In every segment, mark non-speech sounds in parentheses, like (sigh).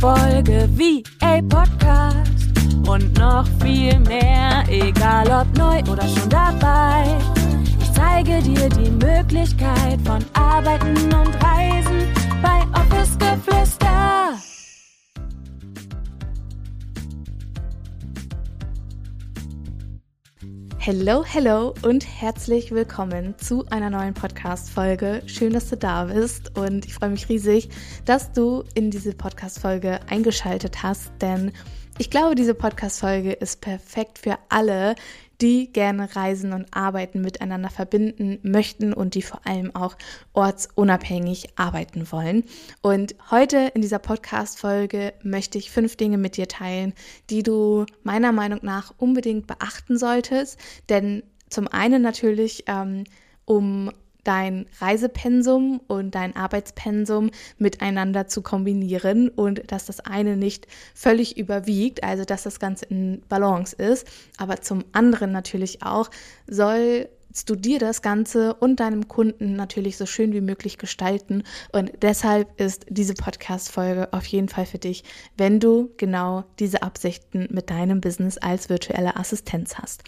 Folge wie a Podcast und noch viel mehr, egal ob neu oder schon dabei. Ich zeige dir die Möglichkeit von Arbeiten und Reisen bei Hello, hello und herzlich willkommen zu einer neuen Podcast-Folge. Schön, dass du da bist und ich freue mich riesig, dass du in diese Podcast-Folge eingeschaltet hast, denn ich glaube, diese Podcast-Folge ist perfekt für alle, die gerne Reisen und Arbeiten miteinander verbinden möchten und die vor allem auch ortsunabhängig arbeiten wollen. Und heute in dieser Podcast-Folge möchte ich fünf Dinge mit dir teilen, die du meiner Meinung nach unbedingt beachten solltest. Denn zum einen natürlich, ähm, um dein Reisepensum und dein Arbeitspensum miteinander zu kombinieren und dass das eine nicht völlig überwiegt, also dass das Ganze in Balance ist. Aber zum anderen natürlich auch soll du dir das Ganze und deinem Kunden natürlich so schön wie möglich gestalten. Und deshalb ist diese Podcast-Folge auf jeden Fall für dich, wenn du genau diese Absichten mit deinem Business als virtuelle Assistenz hast.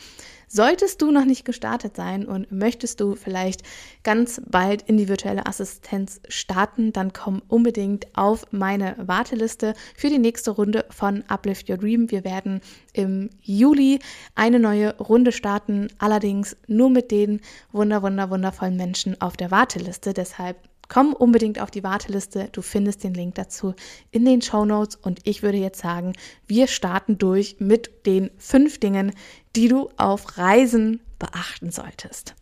Solltest du noch nicht gestartet sein und möchtest du vielleicht ganz bald in die virtuelle Assistenz starten, dann komm unbedingt auf meine Warteliste für die nächste Runde von Uplift Your Dream. Wir werden im Juli eine neue Runde starten, allerdings nur mit den wunder, wunder, wundervollen Menschen auf der Warteliste. Deshalb Komm unbedingt auf die Warteliste. Du findest den Link dazu in den Show Notes. Und ich würde jetzt sagen, wir starten durch mit den fünf Dingen, die du auf Reisen beachten solltest.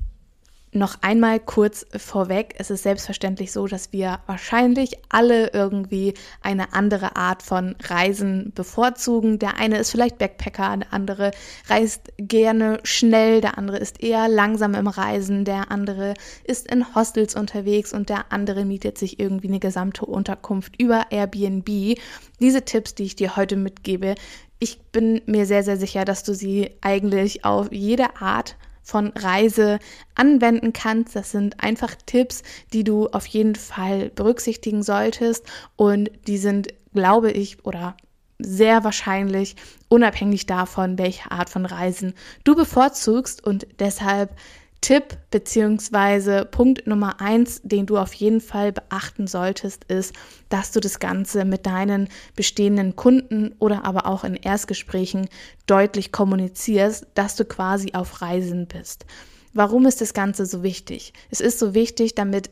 Noch einmal kurz vorweg, es ist selbstverständlich so, dass wir wahrscheinlich alle irgendwie eine andere Art von Reisen bevorzugen. Der eine ist vielleicht Backpacker, der andere reist gerne schnell, der andere ist eher langsam im Reisen, der andere ist in Hostels unterwegs und der andere mietet sich irgendwie eine gesamte Unterkunft über Airbnb. Diese Tipps, die ich dir heute mitgebe, ich bin mir sehr, sehr sicher, dass du sie eigentlich auf jede Art von Reise anwenden kannst. Das sind einfach Tipps, die du auf jeden Fall berücksichtigen solltest und die sind, glaube ich, oder sehr wahrscheinlich unabhängig davon, welche Art von Reisen du bevorzugst und deshalb Tipp beziehungsweise Punkt Nummer eins, den du auf jeden Fall beachten solltest, ist, dass du das Ganze mit deinen bestehenden Kunden oder aber auch in Erstgesprächen deutlich kommunizierst, dass du quasi auf Reisen bist. Warum ist das Ganze so wichtig? Es ist so wichtig, damit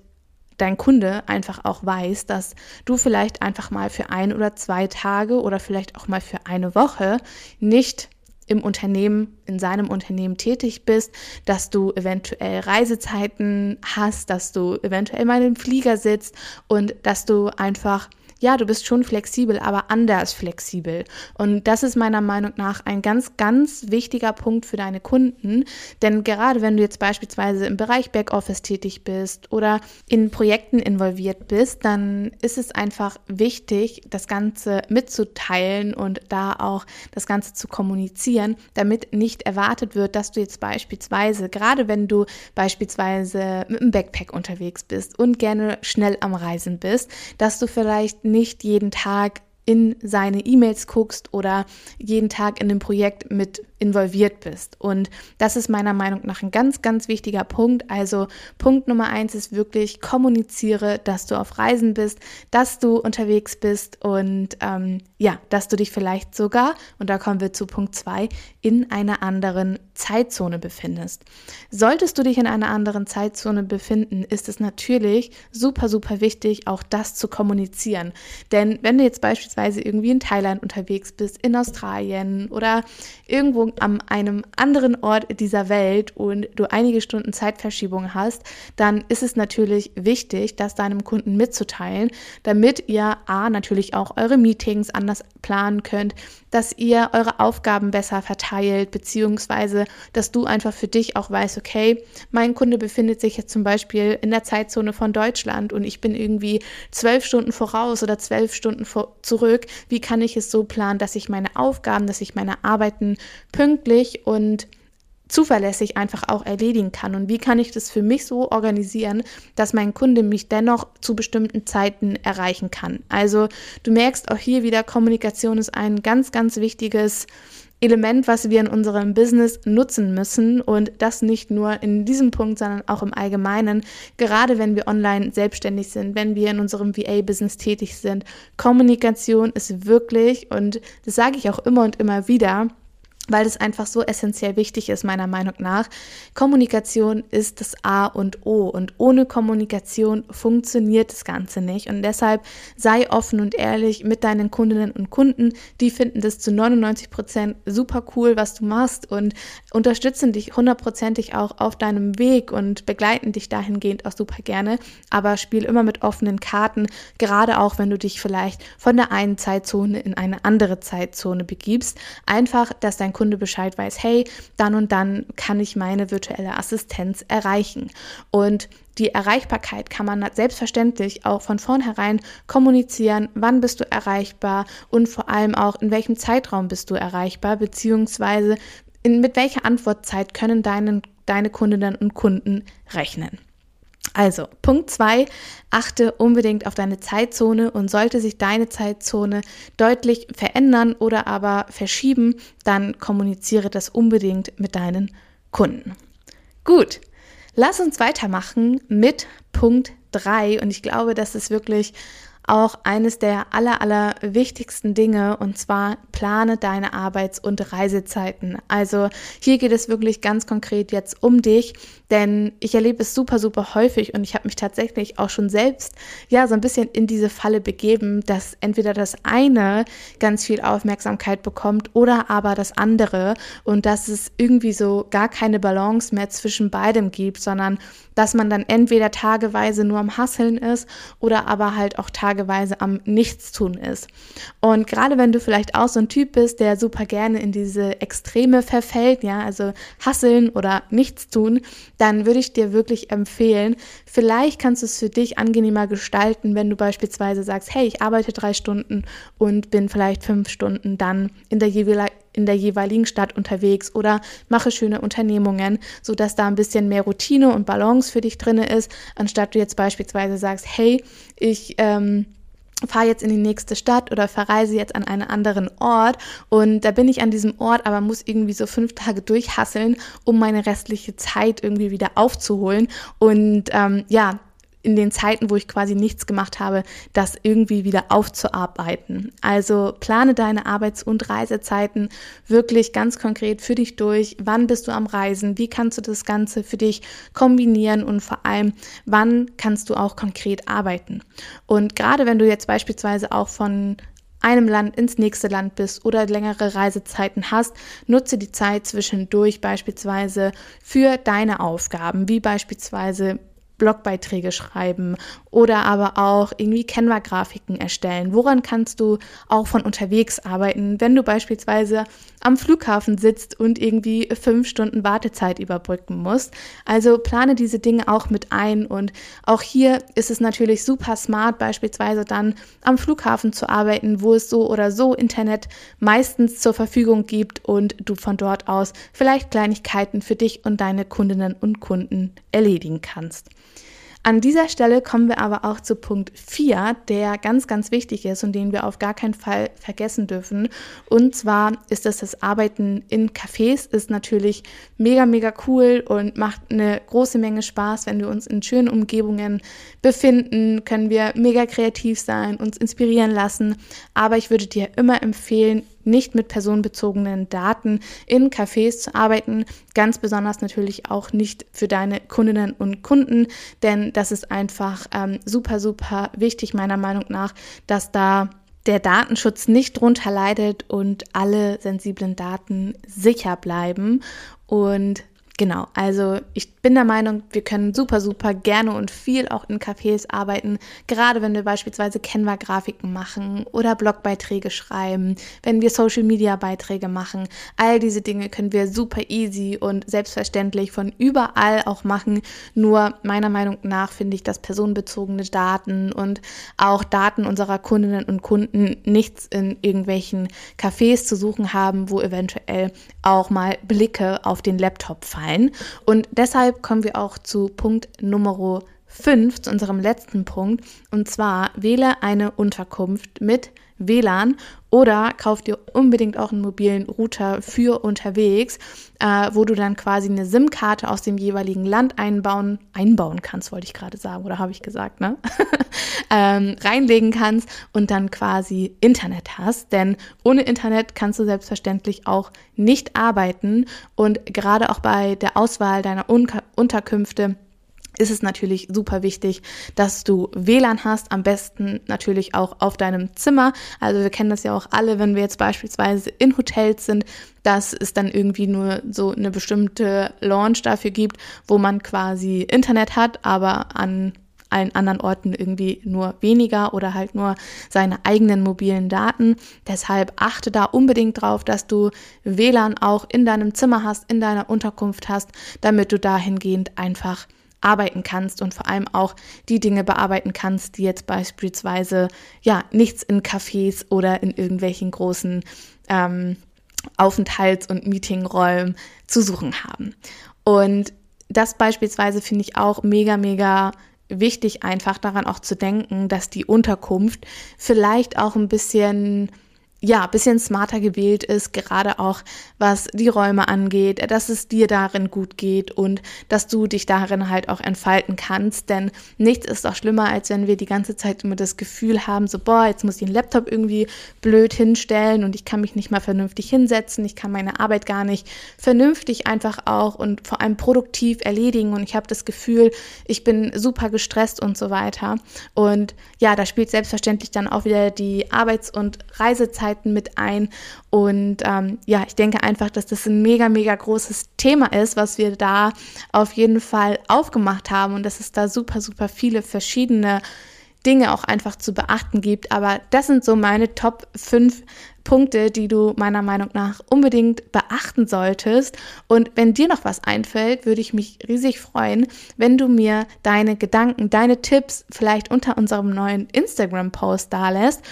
dein Kunde einfach auch weiß, dass du vielleicht einfach mal für ein oder zwei Tage oder vielleicht auch mal für eine Woche nicht im Unternehmen, in seinem Unternehmen tätig bist, dass du eventuell Reisezeiten hast, dass du eventuell mal im Flieger sitzt und dass du einfach ja, du bist schon flexibel, aber anders flexibel. Und das ist meiner Meinung nach ein ganz, ganz wichtiger Punkt für deine Kunden. Denn gerade wenn du jetzt beispielsweise im Bereich Backoffice tätig bist oder in Projekten involviert bist, dann ist es einfach wichtig, das Ganze mitzuteilen und da auch das Ganze zu kommunizieren, damit nicht erwartet wird, dass du jetzt beispielsweise, gerade wenn du beispielsweise mit einem Backpack unterwegs bist und gerne schnell am Reisen bist, dass du vielleicht nicht jeden Tag in seine E-Mails guckst oder jeden Tag in dem Projekt mit involviert bist. Und das ist meiner Meinung nach ein ganz, ganz wichtiger Punkt. Also Punkt Nummer eins ist wirklich, kommuniziere, dass du auf Reisen bist, dass du unterwegs bist und ähm, ja, dass du dich vielleicht sogar, und da kommen wir zu Punkt zwei, in einer anderen Zeitzone befindest. Solltest du dich in einer anderen Zeitzone befinden, ist es natürlich super, super wichtig, auch das zu kommunizieren. Denn wenn du jetzt beispielsweise irgendwie in Thailand unterwegs bist, in Australien oder irgendwo an einem anderen Ort dieser Welt und du einige Stunden Zeitverschiebung hast, dann ist es natürlich wichtig, das deinem Kunden mitzuteilen, damit ihr A natürlich auch eure Meetings anders planen könnt, dass ihr eure Aufgaben besser verteilt, beziehungsweise dass du einfach für dich auch weißt, okay, mein Kunde befindet sich jetzt zum Beispiel in der Zeitzone von Deutschland und ich bin irgendwie zwölf Stunden voraus oder zwölf Stunden vor zurück. Wie kann ich es so planen, dass ich meine Aufgaben, dass ich meine Arbeiten pünktlich und zuverlässig einfach auch erledigen kann und wie kann ich das für mich so organisieren, dass mein Kunde mich dennoch zu bestimmten Zeiten erreichen kann. Also du merkst auch hier wieder, Kommunikation ist ein ganz, ganz wichtiges Element, was wir in unserem Business nutzen müssen und das nicht nur in diesem Punkt, sondern auch im Allgemeinen, gerade wenn wir online selbstständig sind, wenn wir in unserem VA-Business tätig sind. Kommunikation ist wirklich, und das sage ich auch immer und immer wieder, weil es einfach so essentiell wichtig ist, meiner Meinung nach. Kommunikation ist das A und O und ohne Kommunikation funktioniert das Ganze nicht und deshalb sei offen und ehrlich mit deinen Kundinnen und Kunden. Die finden das zu 99 Prozent super cool, was du machst und unterstützen dich hundertprozentig auch auf deinem Weg und begleiten dich dahingehend auch super gerne, aber spiel immer mit offenen Karten, gerade auch wenn du dich vielleicht von der einen Zeitzone in eine andere Zeitzone begibst. Einfach, dass dein Kunde Bescheid weiß, hey, dann und dann kann ich meine virtuelle Assistenz erreichen. Und die Erreichbarkeit kann man selbstverständlich auch von vornherein kommunizieren, wann bist du erreichbar und vor allem auch in welchem Zeitraum bist du erreichbar, beziehungsweise in, mit welcher Antwortzeit können deinen, deine Kundinnen und Kunden rechnen. Also, Punkt 2, achte unbedingt auf deine Zeitzone und sollte sich deine Zeitzone deutlich verändern oder aber verschieben, dann kommuniziere das unbedingt mit deinen Kunden. Gut, lass uns weitermachen mit Punkt 3 und ich glaube, das ist wirklich auch eines der aller, aller wichtigsten Dinge und zwar plane deine Arbeits- und Reisezeiten. Also hier geht es wirklich ganz konkret jetzt um dich, denn ich erlebe es super, super häufig und ich habe mich tatsächlich auch schon selbst ja so ein bisschen in diese Falle begeben, dass entweder das eine ganz viel Aufmerksamkeit bekommt oder aber das andere und dass es irgendwie so gar keine Balance mehr zwischen beidem gibt, sondern dass man dann entweder tageweise nur am Hasseln ist oder aber halt auch tageweise am Nichtstun ist. Und gerade wenn du vielleicht auch so ein Typ bist, der super gerne in diese Extreme verfällt, ja, also Hasseln oder Nichtstun, dann würde ich dir wirklich empfehlen, vielleicht kannst du es für dich angenehmer gestalten, wenn du beispielsweise sagst, hey, ich arbeite drei Stunden und bin vielleicht fünf Stunden dann in der jeweiligen in der jeweiligen Stadt unterwegs oder mache schöne Unternehmungen, sodass da ein bisschen mehr Routine und Balance für dich drin ist, anstatt du jetzt beispielsweise sagst, hey, ich ähm, fahre jetzt in die nächste Stadt oder verreise jetzt an einen anderen Ort und da bin ich an diesem Ort, aber muss irgendwie so fünf Tage durchhasseln, um meine restliche Zeit irgendwie wieder aufzuholen. Und ähm, ja, in den Zeiten, wo ich quasi nichts gemacht habe, das irgendwie wieder aufzuarbeiten. Also plane deine Arbeits- und Reisezeiten wirklich ganz konkret für dich durch. Wann bist du am Reisen? Wie kannst du das Ganze für dich kombinieren? Und vor allem, wann kannst du auch konkret arbeiten? Und gerade wenn du jetzt beispielsweise auch von einem Land ins nächste Land bist oder längere Reisezeiten hast, nutze die Zeit zwischendurch beispielsweise für deine Aufgaben, wie beispielsweise Blogbeiträge schreiben oder aber auch irgendwie Canva-Grafiken erstellen. Woran kannst du auch von unterwegs arbeiten, wenn du beispielsweise am Flughafen sitzt und irgendwie fünf Stunden Wartezeit überbrücken musst? Also plane diese Dinge auch mit ein und auch hier ist es natürlich super smart, beispielsweise dann am Flughafen zu arbeiten, wo es so oder so Internet meistens zur Verfügung gibt und du von dort aus vielleicht Kleinigkeiten für dich und deine Kundinnen und Kunden erledigen kannst. An dieser Stelle kommen wir aber auch zu Punkt 4, der ganz, ganz wichtig ist und den wir auf gar keinen Fall vergessen dürfen. Und zwar ist es das Arbeiten in Cafés, ist natürlich mega, mega cool und macht eine große Menge Spaß, wenn wir uns in schönen Umgebungen befinden, können wir mega kreativ sein, uns inspirieren lassen. Aber ich würde dir immer empfehlen, nicht mit personenbezogenen Daten in Cafés zu arbeiten. Ganz besonders natürlich auch nicht für deine Kundinnen und Kunden, denn das ist einfach ähm, super, super wichtig meiner Meinung nach, dass da der Datenschutz nicht drunter leidet und alle sensiblen Daten sicher bleiben. Und genau, also ich bin der Meinung, wir können super, super gerne und viel auch in Cafés arbeiten, gerade wenn wir beispielsweise Canva-Grafiken machen oder Blogbeiträge schreiben, wenn wir Social-Media-Beiträge machen. All diese Dinge können wir super easy und selbstverständlich von überall auch machen. Nur meiner Meinung nach finde ich, dass personenbezogene Daten und auch Daten unserer Kundinnen und Kunden nichts in irgendwelchen Cafés zu suchen haben, wo eventuell auch mal Blicke auf den Laptop fallen. Und deshalb kommen wir auch zu Punkt Nummer 5, zu unserem letzten Punkt. Und zwar wähle eine Unterkunft mit WLAN oder kauf dir unbedingt auch einen mobilen Router für unterwegs, äh, wo du dann quasi eine SIM-Karte aus dem jeweiligen Land einbauen, einbauen kannst, wollte ich gerade sagen, oder habe ich gesagt, ne? (laughs) ähm, reinlegen kannst und dann quasi Internet hast. Denn ohne Internet kannst du selbstverständlich auch nicht arbeiten und gerade auch bei der Auswahl deiner Un Unterkünfte ist es natürlich super wichtig, dass du WLAN hast, am besten natürlich auch auf deinem Zimmer. Also wir kennen das ja auch alle, wenn wir jetzt beispielsweise in Hotels sind, dass es dann irgendwie nur so eine bestimmte Launch dafür gibt, wo man quasi Internet hat, aber an allen anderen Orten irgendwie nur weniger oder halt nur seine eigenen mobilen Daten. Deshalb achte da unbedingt drauf, dass du WLAN auch in deinem Zimmer hast, in deiner Unterkunft hast, damit du dahingehend einfach arbeiten kannst und vor allem auch die Dinge bearbeiten kannst, die jetzt beispielsweise ja nichts in Cafés oder in irgendwelchen großen ähm, Aufenthalts- und Meetingräumen zu suchen haben. Und das beispielsweise finde ich auch mega, mega wichtig, einfach daran auch zu denken, dass die Unterkunft vielleicht auch ein bisschen ja, bisschen smarter gewählt ist, gerade auch was die Räume angeht, dass es dir darin gut geht und dass du dich darin halt auch entfalten kannst. Denn nichts ist auch schlimmer, als wenn wir die ganze Zeit immer das Gefühl haben, so, boah, jetzt muss ich den Laptop irgendwie blöd hinstellen und ich kann mich nicht mal vernünftig hinsetzen, ich kann meine Arbeit gar nicht vernünftig einfach auch und vor allem produktiv erledigen und ich habe das Gefühl, ich bin super gestresst und so weiter. Und ja, da spielt selbstverständlich dann auch wieder die Arbeits- und Reisezeit Möglichkeiten mit ein. Und ähm, ja, ich denke einfach, dass das ein mega, mega großes Thema ist, was wir da auf jeden Fall aufgemacht haben und dass es da super, super viele verschiedene Dinge auch einfach zu beachten gibt. Aber das sind so meine Top 5 Punkte, die du meiner Meinung nach unbedingt beachten solltest. Und wenn dir noch was einfällt, würde ich mich riesig freuen, wenn du mir deine Gedanken, deine Tipps vielleicht unter unserem neuen Instagram-Post da lässt.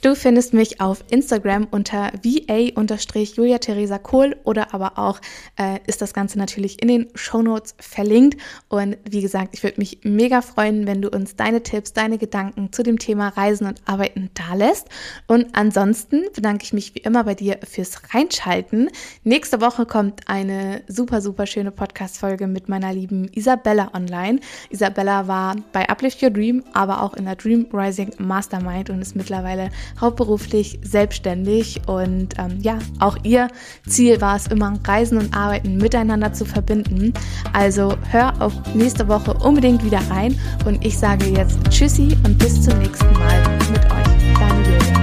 Du findest mich auf Instagram unter va-julia Theresa Kohl oder aber auch äh, ist das Ganze natürlich in den Shownotes verlinkt. Und wie gesagt, ich würde mich mega freuen, wenn du uns deine Tipps, deine Gedanken zu dem Thema Reisen und Arbeiten da lässt. Und ansonsten bedanke ich mich wie immer bei dir fürs Reinschalten. Nächste Woche kommt eine super, super schöne Podcast-Folge mit meiner lieben Isabella online. Isabella war bei Uplift Your Dream, aber auch in der Dream Rising Mastermind und ist mittlerweile hauptberuflich selbstständig und ähm, ja, auch ihr Ziel war es immer, Reisen und Arbeiten miteinander zu verbinden. Also hör auf nächste Woche unbedingt wieder rein und ich sage jetzt Tschüssi und bis zum nächsten Mal mit euch. Deine Julia.